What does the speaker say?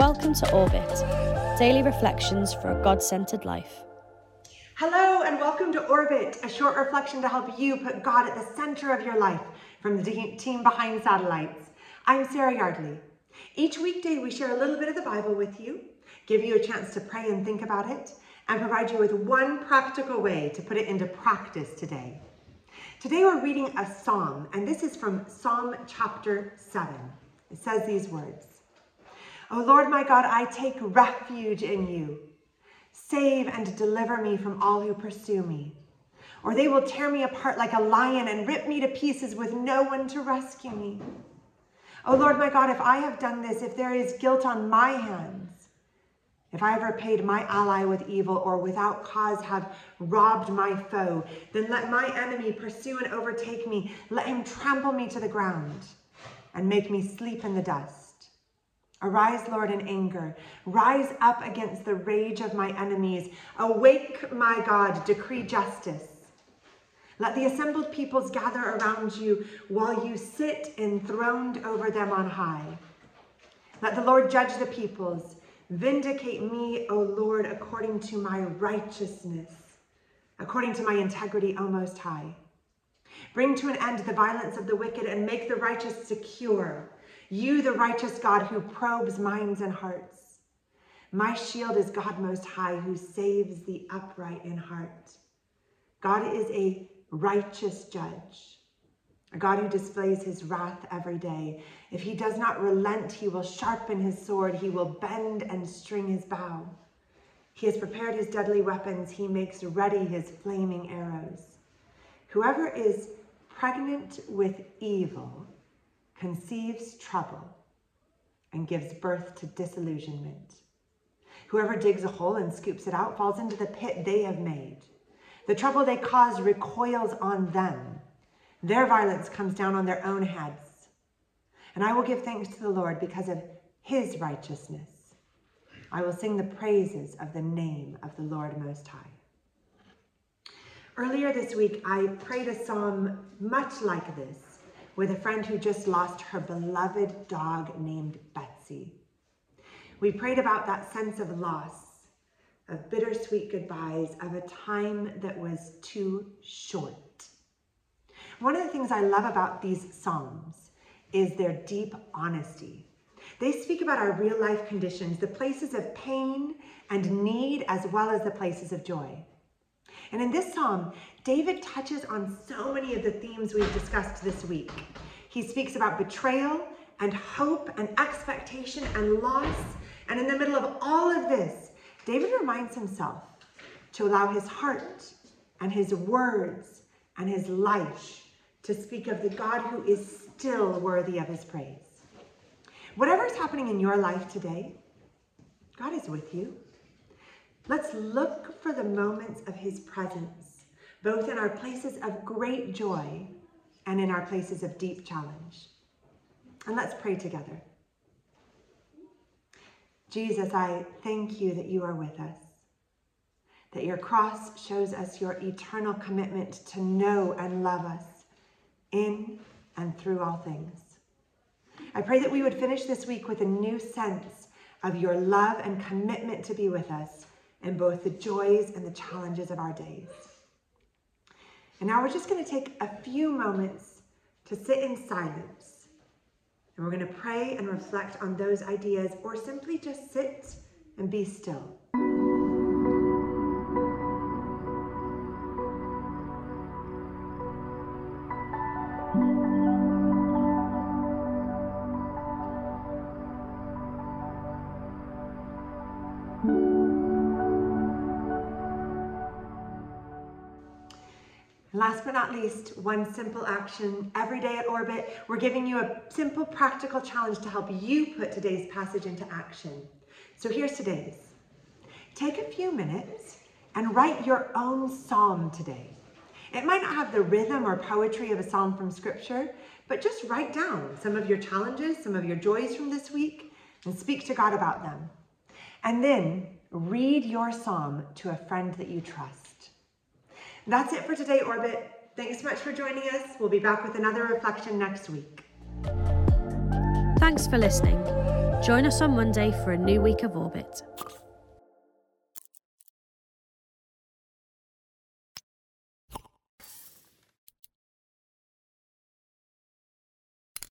Welcome to Orbit, daily reflections for a God centered life. Hello, and welcome to Orbit, a short reflection to help you put God at the center of your life from the team behind satellites. I'm Sarah Yardley. Each weekday, we share a little bit of the Bible with you, give you a chance to pray and think about it, and provide you with one practical way to put it into practice today. Today, we're reading a psalm, and this is from Psalm chapter 7. It says these words. O Lord my God, I take refuge in you. Save and deliver me from all who pursue me. Or they will tear me apart like a lion and rip me to pieces with no one to rescue me. O Lord my God, if I have done this, if there is guilt on my hands, if I have repaid my ally with evil or without cause have robbed my foe, then let my enemy pursue and overtake me. Let him trample me to the ground and make me sleep in the dust. Arise, Lord, in anger. Rise up against the rage of my enemies. Awake, my God, decree justice. Let the assembled peoples gather around you while you sit enthroned over them on high. Let the Lord judge the peoples. Vindicate me, O Lord, according to my righteousness, according to my integrity, O Most High. Bring to an end the violence of the wicked and make the righteous secure. You, the righteous God who probes minds and hearts. My shield is God Most High who saves the upright in heart. God is a righteous judge, a God who displays his wrath every day. If he does not relent, he will sharpen his sword, he will bend and string his bow. He has prepared his deadly weapons, he makes ready his flaming arrows. Whoever is pregnant with evil conceives trouble and gives birth to disillusionment. Whoever digs a hole and scoops it out falls into the pit they have made. The trouble they cause recoils on them. Their violence comes down on their own heads. And I will give thanks to the Lord because of his righteousness. I will sing the praises of the name of the Lord Most High. Earlier this week, I prayed a psalm much like this with a friend who just lost her beloved dog named Betsy. We prayed about that sense of loss, of bittersweet goodbyes, of a time that was too short. One of the things I love about these Psalms is their deep honesty. They speak about our real life conditions, the places of pain and need, as well as the places of joy. And in this psalm, David touches on so many of the themes we've discussed this week. He speaks about betrayal and hope and expectation and loss. And in the middle of all of this, David reminds himself to allow his heart and his words and his life to speak of the God who is still worthy of his praise. Whatever is happening in your life today, God is with you. Let's look for the moments of his presence, both in our places of great joy and in our places of deep challenge. And let's pray together. Jesus, I thank you that you are with us, that your cross shows us your eternal commitment to know and love us in and through all things. I pray that we would finish this week with a new sense of your love and commitment to be with us in both the joys and the challenges of our days. And now we're just going to take a few moments to sit in silence. And we're going to pray and reflect on those ideas or simply just sit and be still. Last but not least, one simple action. Every day at Orbit, we're giving you a simple practical challenge to help you put today's passage into action. So here's today's. Take a few minutes and write your own psalm today. It might not have the rhythm or poetry of a psalm from scripture, but just write down some of your challenges, some of your joys from this week, and speak to God about them. And then read your psalm to a friend that you trust. That's it for today, Orbit. Thanks so much for joining us. We'll be back with another reflection next week. Thanks for listening. Join us on Monday for a new week of Orbit.